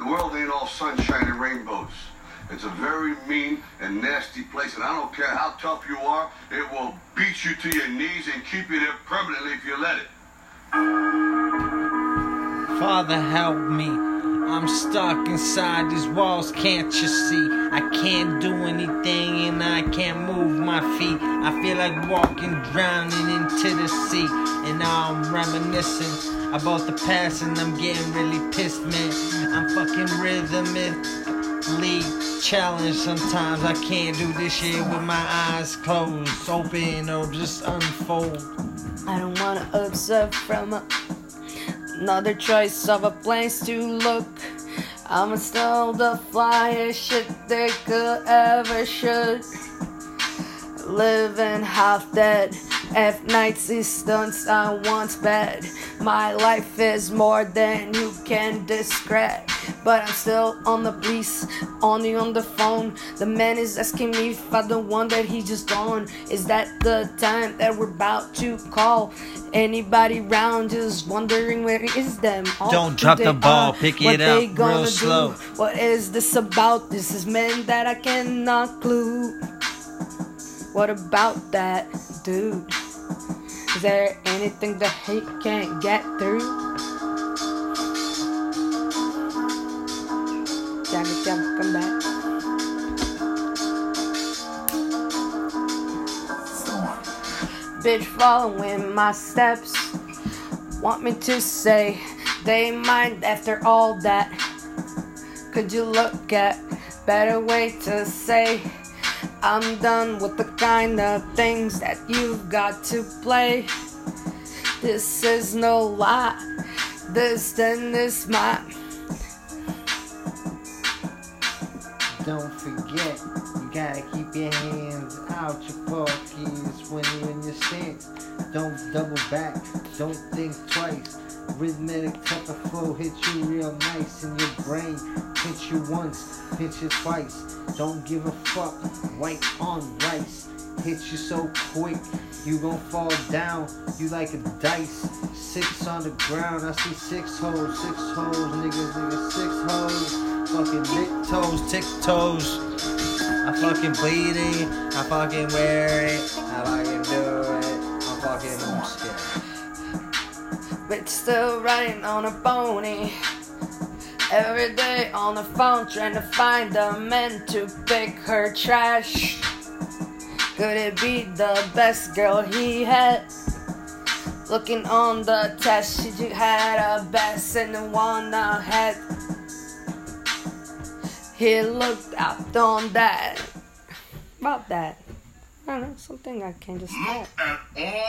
The world ain't all sunshine and rainbows. It's a very mean and nasty place, and I don't care how tough you are, it will beat you to your knees and keep you there permanently if you let it. Father, help me. I'm stuck inside these walls, can't you see? I can't do anything and I can't move my feet. I feel like walking, drowning into the sea. And now I'm reminiscing about the past and I'm getting really pissed, man. Fucking rhythmically challenged sometimes. I can't do this shit with my eyes closed, open, or just unfold. I don't wanna observe from a, another choice of a place to look. I'm still the flyest shit they could ever should. Living half dead. F nights is stunts I once bed. My life is more than you can describe. But I'm still on the police, only on the phone. The man is asking me if I'm the one that he just gone. Is that the time that we're about to call? Anybody round just wondering where is them? All Don't drop the ball, are, pick it up real do. slow. What is this about? This is men that I cannot clue. What about that, dude? Is there anything that he can't get through? Bitch following my steps. Want me to say they mind after all that? Could you look at better way to say I'm done with the kind of things that you've got to play? This is no lie. This then is my Don't forget, you gotta keep your hands out your pockets when you're in your stance. Don't double back, don't think twice. Rhythmic type of flow hit you real nice in your brain. Pinch you once, pinch you twice. Don't give a fuck, white on rice. Hit you so quick, you gon' fall down. You like a dice. Six on the ground, I see six holes, six holes, niggas, niggas, six holes. Fucking lick toes, tick toes. I fucking bleeding. I fucking wear it. I fucking do it. I'm fucking scared. bitch still riding on a pony. Every day on the phone trying to find a man to pick her trash. Could it be the best girl he had? Looking on the test, she had a best and the one I had. He looked out on that. About that. I don't know, something I can just add. At all